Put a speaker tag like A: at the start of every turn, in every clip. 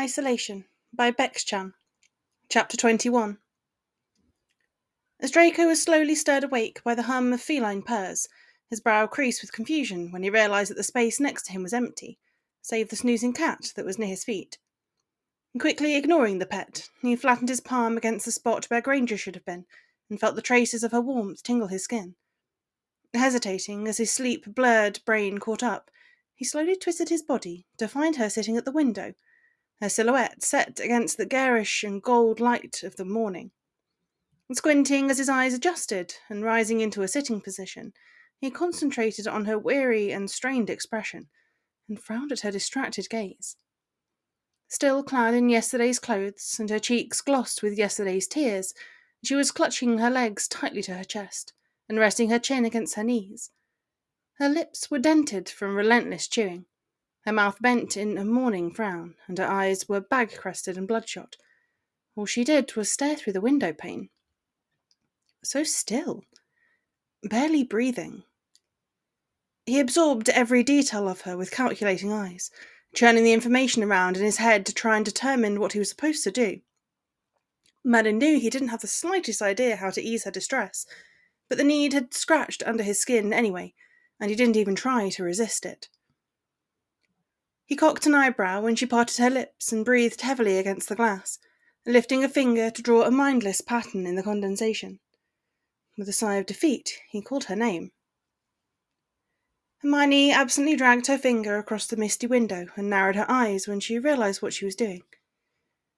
A: Isolation by Bex Chan. Chapter 21. As Draco was slowly stirred awake by the hum of feline purrs, his brow creased with confusion when he realized that the space next to him was empty, save the snoozing cat that was near his feet. Quickly ignoring the pet, he flattened his palm against the spot where Granger should have been and felt the traces of her warmth tingle his skin. Hesitating as his sleep blurred brain caught up, he slowly twisted his body to find her sitting at the window her silhouette set against the garish and gold light of the morning. Squinting as his eyes adjusted and rising into a sitting position, he concentrated on her weary and strained expression and frowned at her distracted gaze. Still clad in yesterday's clothes and her cheeks glossed with yesterday's tears, she was clutching her legs tightly to her chest and resting her chin against her knees. Her lips were dented from relentless chewing, her mouth bent in a mourning frown, and her eyes were bag crested and bloodshot. All she did was stare through the window pane. So still, barely breathing. He absorbed every detail of her with calculating eyes, churning the information around in his head to try and determine what he was supposed to do. Madden knew he didn't have the slightest idea how to ease her distress, but the need had scratched under his skin anyway, and he didn't even try to resist it. He cocked an eyebrow when she parted her lips and breathed heavily against the glass, lifting a finger to draw a mindless pattern in the condensation. With a sigh of defeat, he called her name. Hermione absently dragged her finger across the misty window and narrowed her eyes when she realized what she was doing.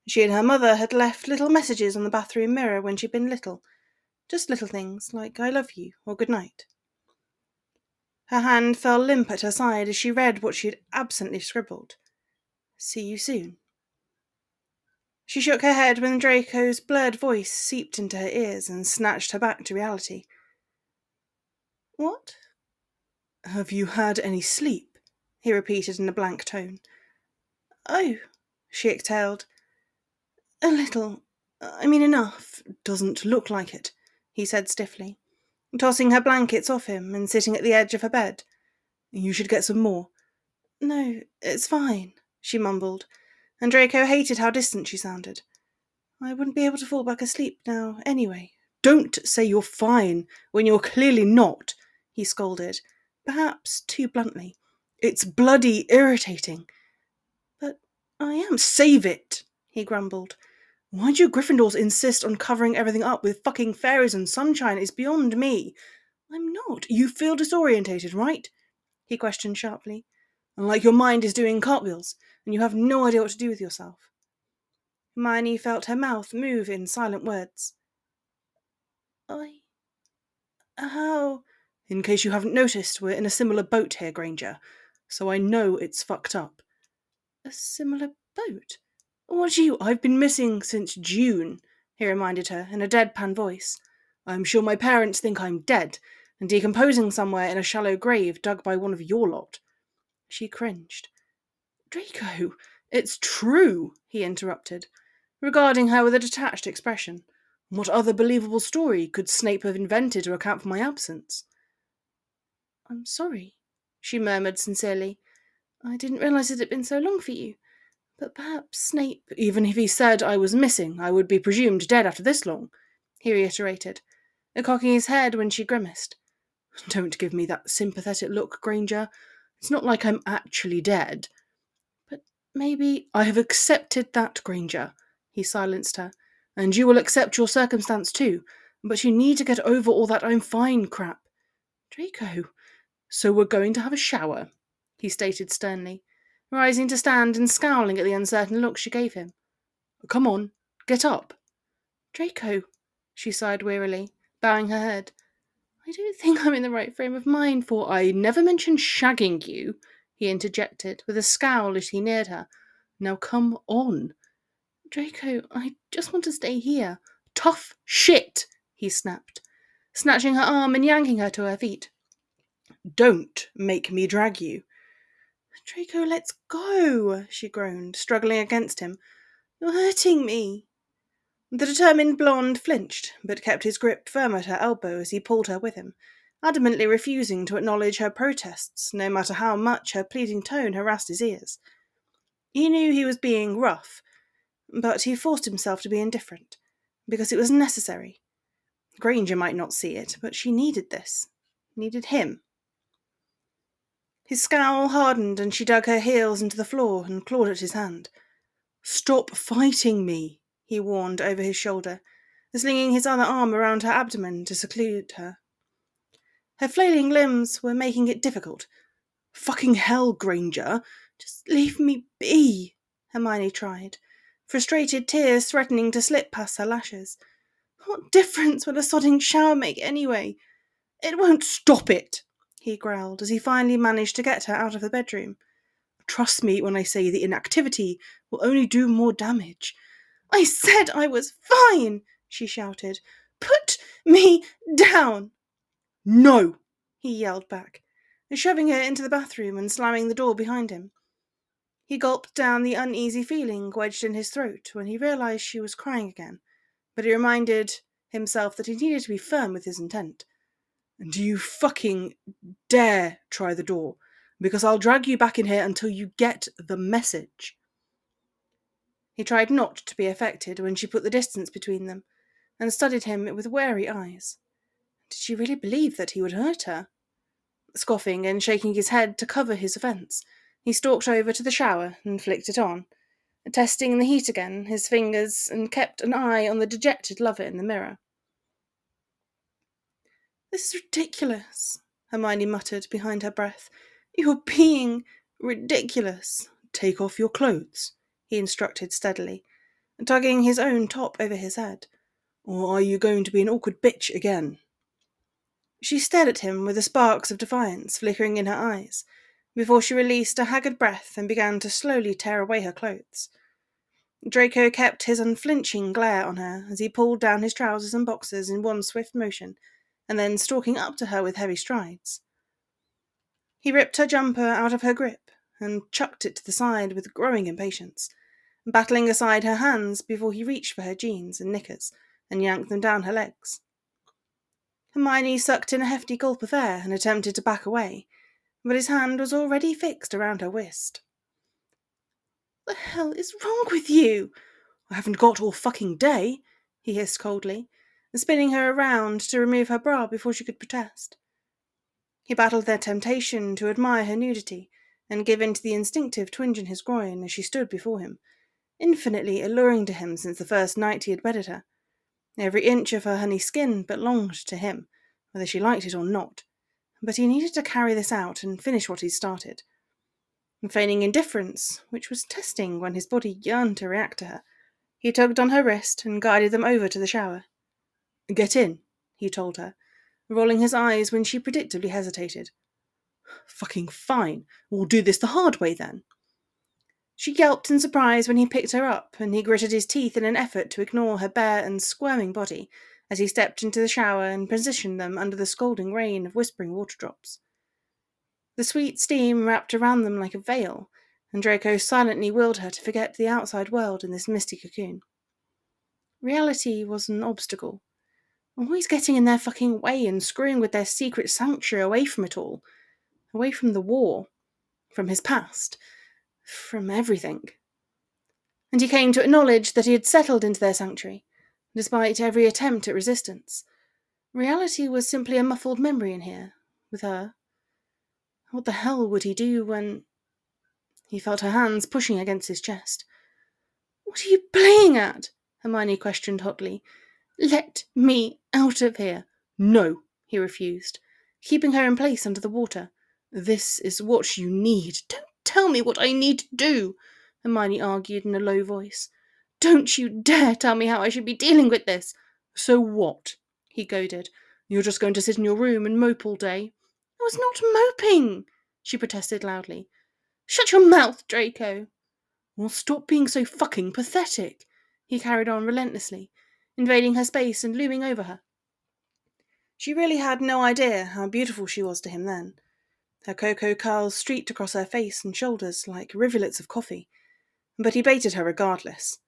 A: She and her mother had left little messages on the bathroom mirror when she'd been little, just little things like I love you or good night. Her hand fell limp at her side as she read what she had absently scribbled. See you soon. She shook her head when Draco's blurred voice seeped into her ears and snatched her back to reality. What? Have you had any sleep? he repeated in a blank tone. Oh, she exhaled. A little. I mean, enough. Doesn't look like it, he said stiffly tossing her blankets off him and sitting at the edge of her bed. You should get some more. No, it's fine, she mumbled, and Draco hated how distant she sounded. I wouldn't be able to fall back asleep now, anyway. Don't say you're fine when you're clearly not, he scolded, perhaps too bluntly. It's bloody irritating. But I am. Save it, he grumbled. Why do you Gryffindors insist on covering everything up with fucking fairies and sunshine is beyond me. I'm not. You feel disorientated, right? He questioned sharply. And like your mind is doing cartwheels, and you have no idea what to do with yourself. Hermione felt her mouth move in silent words. I. How? In case you haven't noticed, we're in a similar boat here, Granger, so I know it's fucked up. A similar boat? What you? I've been missing since June, he reminded her in a deadpan voice. I'm sure my parents think I'm dead and decomposing somewhere in a shallow grave dug by one of your lot. She cringed. Draco, it's true, he interrupted, regarding her with a detached expression. What other believable story could Snape have invented to account for my absence? I'm sorry, she murmured sincerely. I didn't realize it had been so long for you. But perhaps Snape, even if he said I was missing, I would be presumed dead after this long, he reiterated, cocking his head when she grimaced. Don't give me that sympathetic look, Granger. It's not like I'm actually dead. But maybe I have accepted that, Granger, he silenced her, and you will accept your circumstance too. But you need to get over all that I'm fine crap. Draco, so we're going to have a shower, he stated sternly rising to stand and scowling at the uncertain look she gave him. Come on, get up. Draco, she sighed wearily, bowing her head. I don't think I'm in the right frame of mind for. I never mentioned shagging you, he interjected, with a scowl as he neared her. Now come on. Draco, I just want to stay here. Tough shit, he snapped, snatching her arm and yanking her to her feet. Don't make me drag you. Draco, let's go, she groaned, struggling against him. You're hurting me. The determined blonde flinched, but kept his grip firm at her elbow as he pulled her with him, adamantly refusing to acknowledge her protests, no matter how much her pleading tone harassed his ears. He knew he was being rough, but he forced himself to be indifferent, because it was necessary. Granger might not see it, but she needed this, needed him. His scowl hardened, and she dug her heels into the floor and clawed at his hand. Stop fighting me, he warned over his shoulder, slinging his other arm around her abdomen to seclude her. Her flailing limbs were making it difficult. Fucking hell, Granger! Just leave me be, Hermione tried, frustrated tears threatening to slip past her lashes. What difference will a sodding shower make anyway? It won't stop it, he growled as he finally managed to get her out of the bedroom. Trust me when I say the inactivity will only do more damage. I said I was fine, she shouted. Put me down. No, he yelled back, shoving her into the bathroom and slamming the door behind him. He gulped down the uneasy feeling wedged in his throat when he realized she was crying again, but he reminded himself that he needed to be firm with his intent. Do you fucking dare try the door, because I'll drag you back in here until you get the message. He tried not to be affected when she put the distance between them, and studied him with wary eyes. Did she really believe that he would hurt her? Scoffing and shaking his head to cover his offence, he stalked over to the shower and flicked it on, testing the heat again, his fingers, and kept an eye on the dejected lover in the mirror. This is ridiculous, Hermione muttered behind her breath. You're being ridiculous. Take off your clothes, he instructed steadily, tugging his own top over his head. Or are you going to be an awkward bitch again? She stared at him with the sparks of defiance flickering in her eyes, before she released a haggard breath and began to slowly tear away her clothes. Draco kept his unflinching glare on her as he pulled down his trousers and boxers in one swift motion and then stalking up to her with heavy strides. He ripped her jumper out of her grip and chucked it to the side with growing impatience, battling aside her hands before he reached for her jeans and knickers and yanked them down her legs. Hermione sucked in a hefty gulp of air and attempted to back away, but his hand was already fixed around her waist. The hell is wrong with you? I haven't got all fucking day, he hissed coldly, spinning her around to remove her bra before she could protest. He battled their temptation to admire her nudity and give in to the instinctive twinge in his groin as she stood before him, infinitely alluring to him since the first night he had bedded her. Every inch of her honey skin belonged to him, whether she liked it or not, but he needed to carry this out and finish what he'd started. And feigning indifference, which was testing when his body yearned to react to her, he tugged on her wrist and guided them over to the shower. Get in, he told her, rolling his eyes when she predictably hesitated. Fucking fine. We'll do this the hard way then. She yelped in surprise when he picked her up, and he gritted his teeth in an effort to ignore her bare and squirming body as he stepped into the shower and positioned them under the scalding rain of whispering water drops. The sweet steam wrapped around them like a veil, and Draco silently willed her to forget the outside world in this misty cocoon. Reality was an obstacle, always getting in their fucking way and screwing with their secret sanctuary away from it all, away from the war, from his past, from everything. And he came to acknowledge that he had settled into their sanctuary, despite every attempt at resistance. Reality was simply a muffled memory in here, with her. What the hell would he do when. He felt her hands pushing against his chest. What are you playing at? Hermione questioned hotly, let me out of here. No, he refused, keeping her in place under the water. This is what you need. Don't tell me what I need to do, Hermione argued in a low voice. Don't you dare tell me how I should be dealing with this. So what? he goaded. You're just going to sit in your room and mope all day. I was not moping, she protested loudly. Shut your mouth, Draco. Well, stop being so fucking pathetic, he carried on relentlessly, invading her space and looming over her. She really had no idea how beautiful she was to him then. Her cocoa curls streaked across her face and shoulders like rivulets of coffee, but he baited her regardless.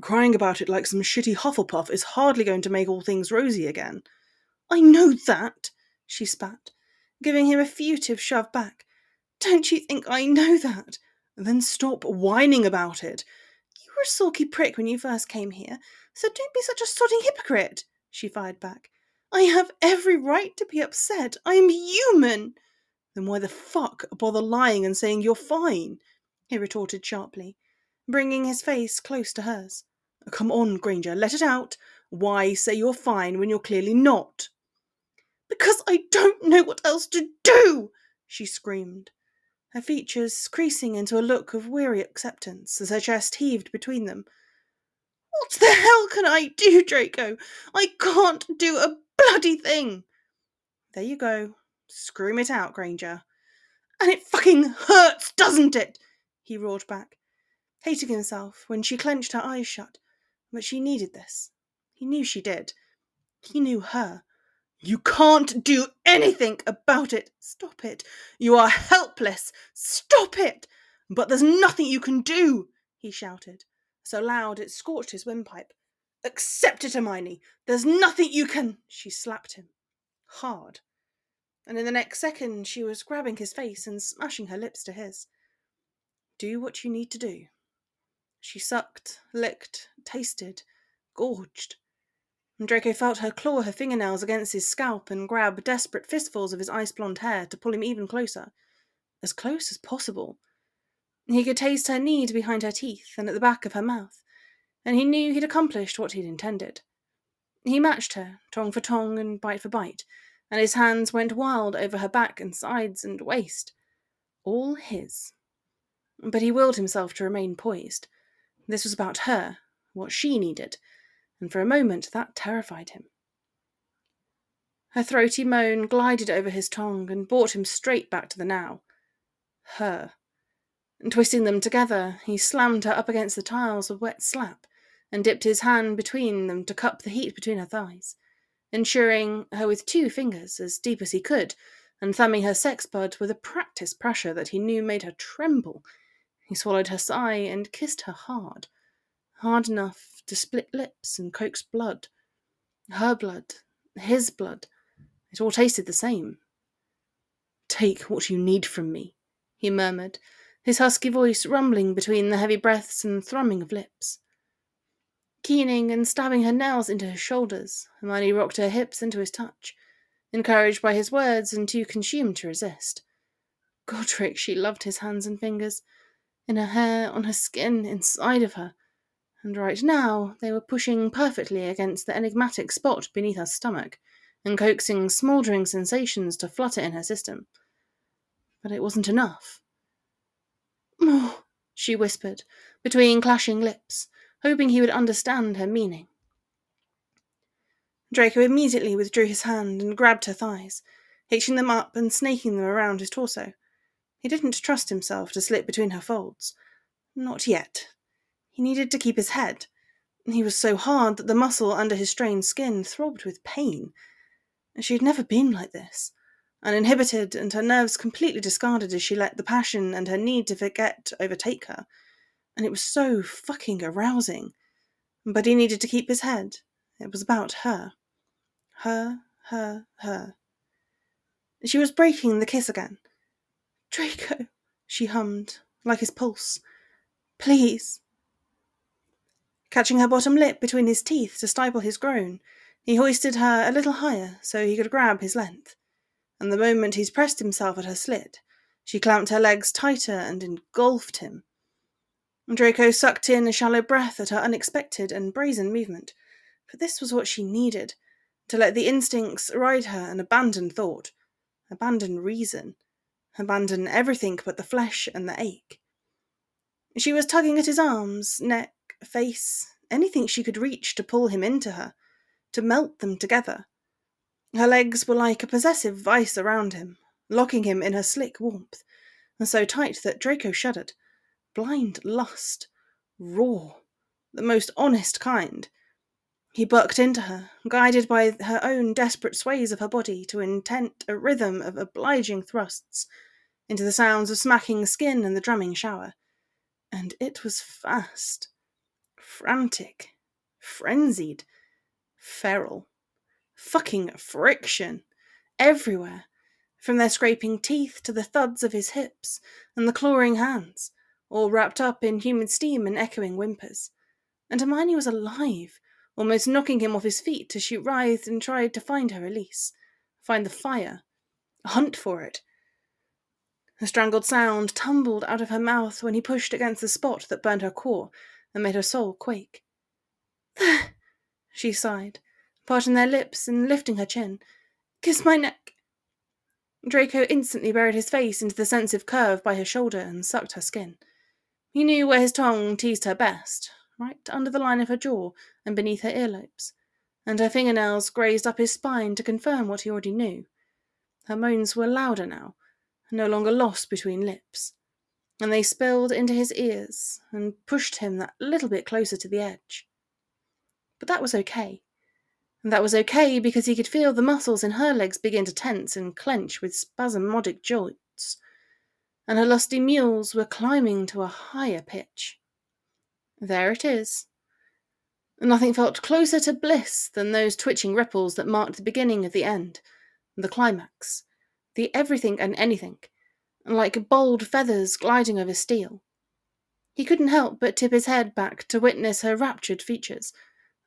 A: Crying about it like some shitty Hufflepuff is hardly going to make all things rosy again. I know that, she spat, giving him a furtive shove back. Don't you think I know that? Then stop whining about it. You were a sulky prick when you first came here, so don't be such a sodding hypocrite, she fired back. I have every right to be upset. I am human. Then why the fuck bother lying and saying you're fine? he retorted sharply, bringing his face close to hers. Come on, Granger, let it out. Why say you're fine when you're clearly not? Because I don't know what else to do, she screamed, her features creasing into a look of weary acceptance as her chest heaved between them. What the hell can I do, Draco? I can't do a bloody thing. There you go. Scream it out, Granger. And it fucking hurts, doesn't it? he roared back, hating himself when she clenched her eyes shut. But she needed this. He knew she did. He knew her. You can't do anything about it. Stop it. You are helpless. Stop it. But there's nothing you can do, he shouted, so loud it scorched his windpipe. Accept it, Hermione. There's nothing you can. She slapped him. Hard. And in the next second, she was grabbing his face and smashing her lips to his. Do what you need to do. She sucked, licked, tasted, gorged. And Draco felt her claw her fingernails against his scalp and grab desperate fistfuls of his ice blonde hair to pull him even closer. As close as possible. He could taste her need behind her teeth and at the back of her mouth, and he knew he'd accomplished what he'd intended. He matched her, tongue for tongue and bite for bite, and his hands went wild over her back and sides and waist. All his. But he willed himself to remain poised. This was about her, what she needed, and for a moment that terrified him. Her throaty moan glided over his tongue and brought him straight back to the now. Her. And twisting them together, he slammed her up against the tiles with wet slap and dipped his hand between them to cup the heat between her thighs, ensuring her with two fingers as deep as he could, and thumbing her sex bud with a practiced pressure that he knew made her tremble. He swallowed her sigh and kissed her hard, hard enough to split lips and coax blood. Her blood, his blood, it all tasted the same. Take what you need from me, he murmured, his husky voice rumbling between the heavy breaths and thrumming of lips. Keening and stabbing her nails into his shoulders, Hermione rocked her hips into his touch, encouraged by his words and too consumed to resist. Godric, she loved his hands and fingers, in her hair, on her skin, inside of her, and right now they were pushing perfectly against the enigmatic spot beneath her stomach, and coaxing smouldering sensations to flutter in her system. But it wasn't enough. More, she whispered, between clashing lips, hoping he would understand her meaning. Draco immediately withdrew his hand and grabbed her thighs, hitching them up and snaking them around his torso. He didn't trust himself to slip between her folds. Not yet. He needed to keep his head. He was so hard that the muscle under his strained skin throbbed with pain. She had never been like this, uninhibited and her nerves completely discarded as she let the passion and her need to forget overtake her and it was so fucking arousing. But he needed to keep his head. It was about her. Her, her, her. She was breaking the kiss again. Draco, she hummed, like his pulse. Please. Catching her bottom lip between his teeth to stifle his groan, he hoisted her a little higher so he could grab his length. And the moment he'd pressed himself at her slit, she clamped her legs tighter and engulfed him. Draco sucked in a shallow breath at her unexpected and brazen movement, for this was what she needed to let the instincts ride her and abandon thought, abandon reason, abandon everything but the flesh and the ache. She was tugging at his arms, neck, face, anything she could reach to pull him into her, to melt them together. Her legs were like a possessive vice around him, locking him in her slick warmth, and so tight that Draco shuddered blind lust, raw, the most honest kind. He bucked into her, guided by her own desperate sways of her body to intent a rhythm of obliging thrusts, into the sounds of smacking skin and the drumming shower. And it was fast, frantic, frenzied, feral. Fucking friction. Everywhere. From their scraping teeth to the thuds of his hips and the clawing hands all wrapped up in humid steam and echoing whimpers. And Hermione was alive, almost knocking him off his feet as she writhed and tried to find her release, find the fire, hunt for it. A strangled sound tumbled out of her mouth when he pushed against the spot that burned her core and made her soul quake. There, she sighed, parting their lips and lifting her chin. Kiss my neck. Draco instantly buried his face into the sensitive curve by her shoulder and sucked her skin. He knew where his tongue teased her best, right under the line of her jaw and beneath her earlobes, and her fingernails grazed up his spine to confirm what he already knew. Her moans were louder now, no longer lost between lips, and they spilled into his ears and pushed him that little bit closer to the edge. But that was okay. And that was okay because he could feel the muscles in her legs begin to tense and clench with spasmodic joints, and her lusty mules were climbing to a higher pitch. There it is. Nothing felt closer to bliss than those twitching ripples that marked the beginning of the end, the climax, the everything and anything, like bold feathers gliding over steel. He couldn't help but tip his head back to witness her raptured features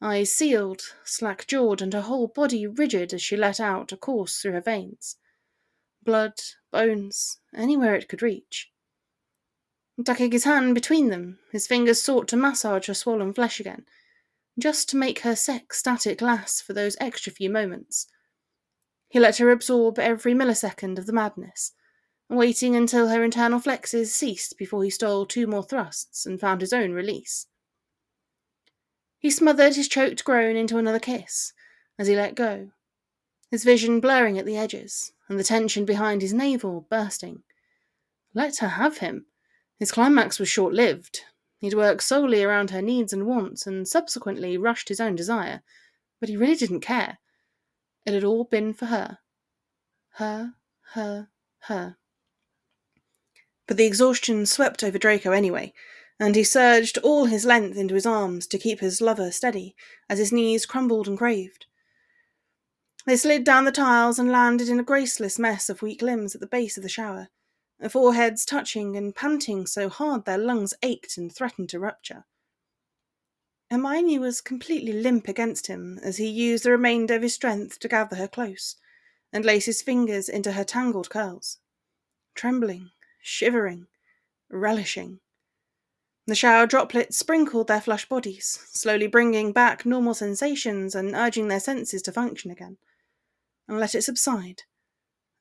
A: eyes sealed, slack jawed, and her whole body rigid as she let out a course through her veins. Blood, bones, anywhere it could reach. Ducking his hand between them, his fingers sought to massage her swollen flesh again, just to make her sex static last for those extra few moments. He let her absorb every millisecond of the madness, waiting until her internal flexes ceased before he stole two more thrusts and found his own release. He smothered his choked groan into another kiss as he let go, his vision blurring at the edges and the tension behind his navel bursting. Let her have him. His climax was short lived. He'd worked solely around her needs and wants and subsequently rushed his own desire, but he really didn't care. It had all been for her. Her, her, her. But the exhaustion swept over Draco anyway, and he surged all his length into his arms to keep his lover steady as his knees crumbled and craved. They slid down the tiles and landed in a graceless mess of weak limbs at the base of the shower, their foreheads touching and panting so hard their lungs ached and threatened to rupture. Hermione was completely limp against him as he used the remainder of his strength to gather her close and lace his fingers into her tangled curls. Trembling, shivering, relishing. The shower droplets sprinkled their flushed bodies, slowly bringing back normal sensations and urging their senses to function again. And let it subside.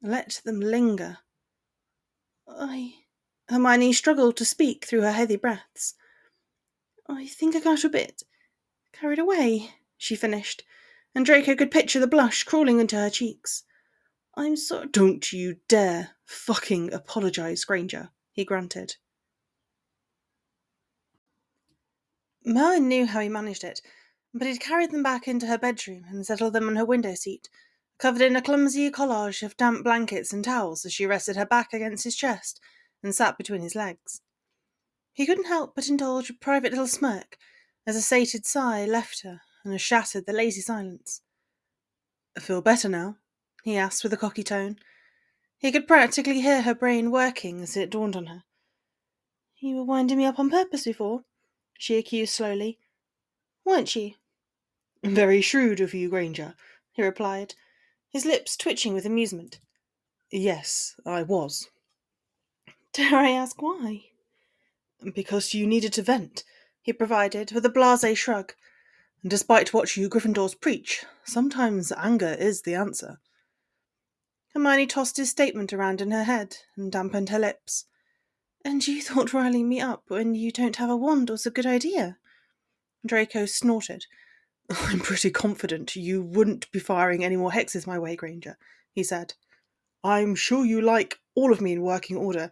A: Let them linger. I. Hermione struggled to speak through her heavy breaths. I think I got a bit carried away, she finished, and Draco could picture the blush crawling into her cheeks. I'm so. Don't you dare fucking apologize, Granger, he grunted. Merlin knew how he managed it, but he'd carried them back into her bedroom and settled them on her window seat, covered in a clumsy collage of damp blankets and towels as she rested her back against his chest and sat between his legs. He couldn't help but indulge a private little smirk as a sated sigh left her and shattered the lazy silence. I feel better now? he asked with a cocky tone. He could practically hear her brain working as it dawned on her. You were winding me up on purpose before? She accused slowly. Weren't you? Very shrewd of you, Granger, he replied, his lips twitching with amusement. Yes, I was. Dare I ask why? Because you needed to vent, he provided, with a blase shrug. And despite what you Gryffindors preach, sometimes anger is the answer. Hermione tossed his statement around in her head and dampened her lips. And you thought riling me up when you don't have a wand was a good idea? Draco snorted. I'm pretty confident you wouldn't be firing any more hexes my way, Granger, he said. I'm sure you like all of me in working order.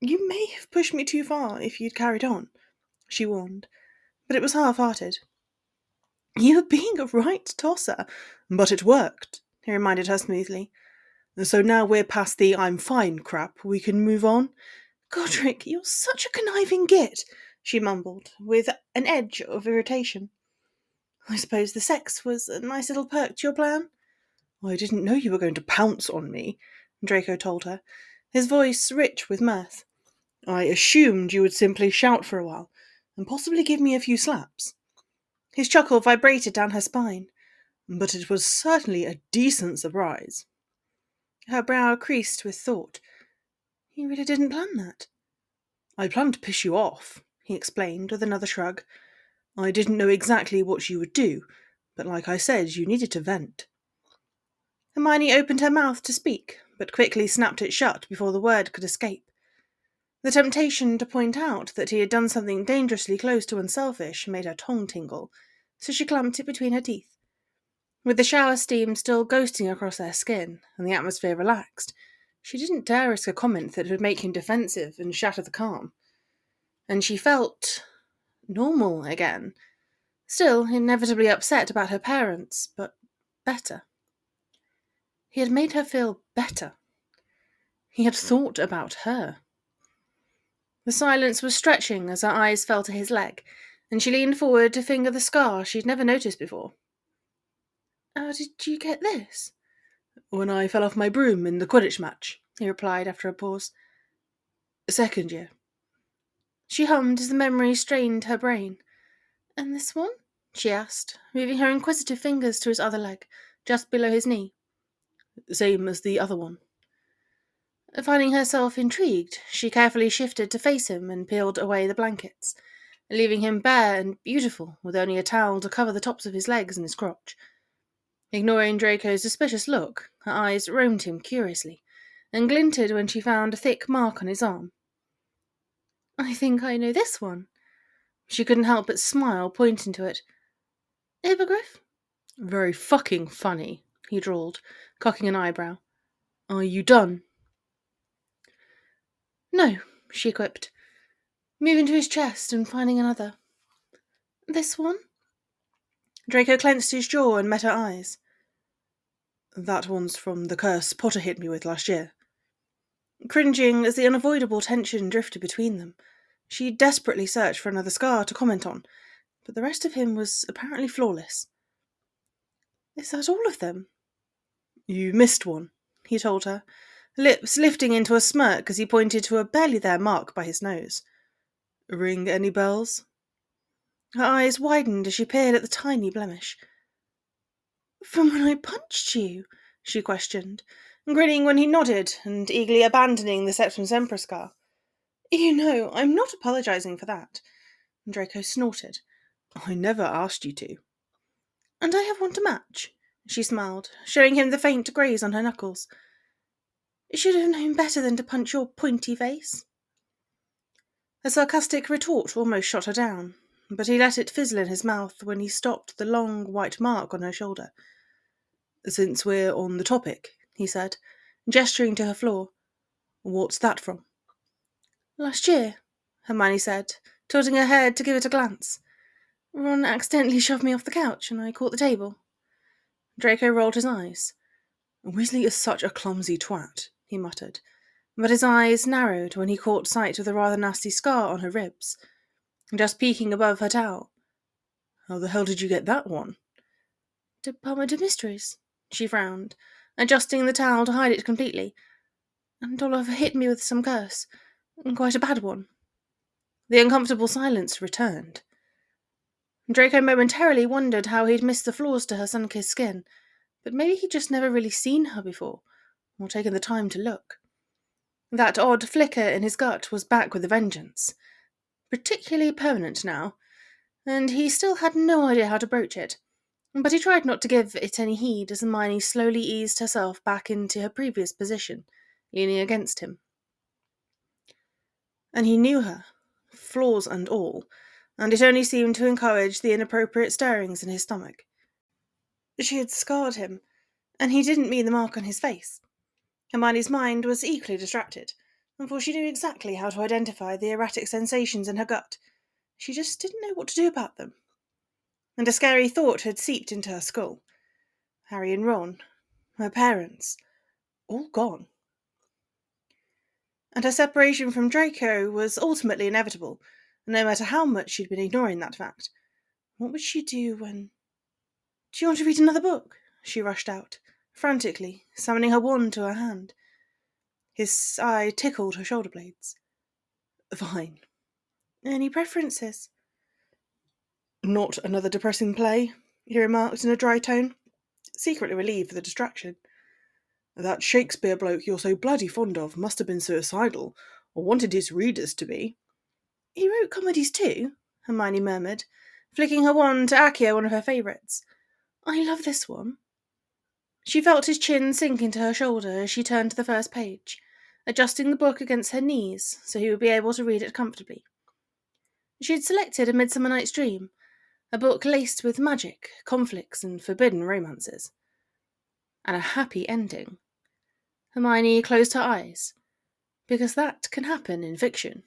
A: You may have pushed me too far if you'd carried on, she warned, but it was half hearted. You were being a right tosser, but it worked, he reminded her smoothly. So now we're past the I'm fine crap, we can move on. Godric, you're such a conniving git, she mumbled, with an edge of irritation. I suppose the sex was a nice little perk to your plan? I didn't know you were going to pounce on me, Draco told her, his voice rich with mirth. I assumed you would simply shout for a while and possibly give me a few slaps. His chuckle vibrated down her spine, but it was certainly a decent surprise. Her brow creased with thought. He really didn't plan that. I planned to piss you off, he explained with another shrug. I didn't know exactly what you would do, but like I said, you needed to vent. Hermione opened her mouth to speak, but quickly snapped it shut before the word could escape. The temptation to point out that he had done something dangerously close to unselfish made her tongue tingle, so she clamped it between her teeth. With the shower steam still ghosting across their skin and the atmosphere relaxed, she didn't dare risk a comment that would make him defensive and shatter the calm. And she felt normal again. Still inevitably upset about her parents, but better. He had made her feel better. He had hmm. thought about her. The silence was stretching as her eyes fell to his leg, and she leaned forward to finger the scar she'd never noticed before. How did you get this? When I fell off my broom in the Quidditch match, he replied after a pause. Second year. She hummed as the memory strained her brain. And this one? she asked, moving her inquisitive fingers to his other leg, just below his knee. Same as the other one. Finding herself intrigued, she carefully shifted to face him and peeled away the blankets, leaving him bare and beautiful, with only a towel to cover the tops of his legs and his crotch. Ignoring Draco's suspicious look, her eyes roamed him curiously, and glinted when she found a thick mark on his arm. I think I know this one. She couldn't help but smile, pointing to it. Hippogriff? Very fucking funny, he drawled, cocking an eyebrow. Are you done? No, she quipped, moving to his chest and finding another. This one? Draco clenched his jaw and met her eyes. That one's from the curse Potter hit me with last year. Cringing as the unavoidable tension drifted between them, she desperately searched for another scar to comment on, but the rest of him was apparently flawless. Is that all of them? You missed one, he told her, lips lifting into a smirk as he pointed to a barely there mark by his nose. Ring any bells? Her eyes widened as she peered at the tiny blemish. From when I punched you? she questioned, grinning when he nodded and eagerly abandoning the Sectumsempra scar. You know, I'm not apologizing for that. Draco snorted. I never asked you to. And I have one to match, she smiled, showing him the faint graze on her knuckles. Should have known better than to punch your pointy face. A sarcastic retort almost shot her down, but he let it fizzle in his mouth when he stopped the long white mark on her shoulder. Since we're on the topic, he said, gesturing to her floor, what's that from? Last year, Hermione said, tilting her head to give it a glance. Ron accidentally shoved me off the couch and I caught the table. Draco rolled his eyes. Weasley is such a clumsy twat, he muttered, but his eyes narrowed when he caught sight of the rather nasty scar on her ribs just peeking above her towel. How the hell did you get that one? Department of Mysteries, she frowned, adjusting the towel to hide it completely. And Dolohov hit me with some curse, quite a bad one. The uncomfortable silence returned. Draco momentarily wondered how he'd missed the flaws to her sun-kissed skin, but maybe he'd just never really seen her before, or taken the time to look. That odd flicker in his gut was back with a vengeance, particularly permanent now, and he still had no idea how to broach it. But he tried not to give it any heed as Hermione slowly eased herself back into her previous position, leaning against him. And he knew her, flaws and all, and it only seemed to encourage the inappropriate stirrings in his stomach. She had scarred him, and he didn't mean the mark on his face. Hermione's mind was equally distracted, for she knew exactly how to identify the erratic sensations in her gut. She just didn't know what to do about them. And a scary thought had seeped into her skull. Harry and Ron, her parents, all gone. And her separation from Draco was ultimately inevitable, no matter how much she'd been ignoring that fact. What would she do when. Do you want to read another book? She rushed out, frantically, summoning her wand to her hand. His eye tickled her shoulder blades. Fine. Any preferences? Not another depressing play, he remarked in a dry tone, secretly relieved for the distraction. That Shakespeare bloke you're so bloody fond of must have been suicidal, or wanted his readers to be. He wrote comedies too, Hermione murmured, flicking her wand to Accio, one of her favourites. I love this one. She felt his chin sink into her shoulder as she turned to the first page, adjusting the book against her knees so he would be able to read it comfortably. She had selected A Midsummer Night's Dream, a book laced with magic, conflicts, and forbidden romances. And a happy ending. Hermione closed her eyes, because that can happen in fiction.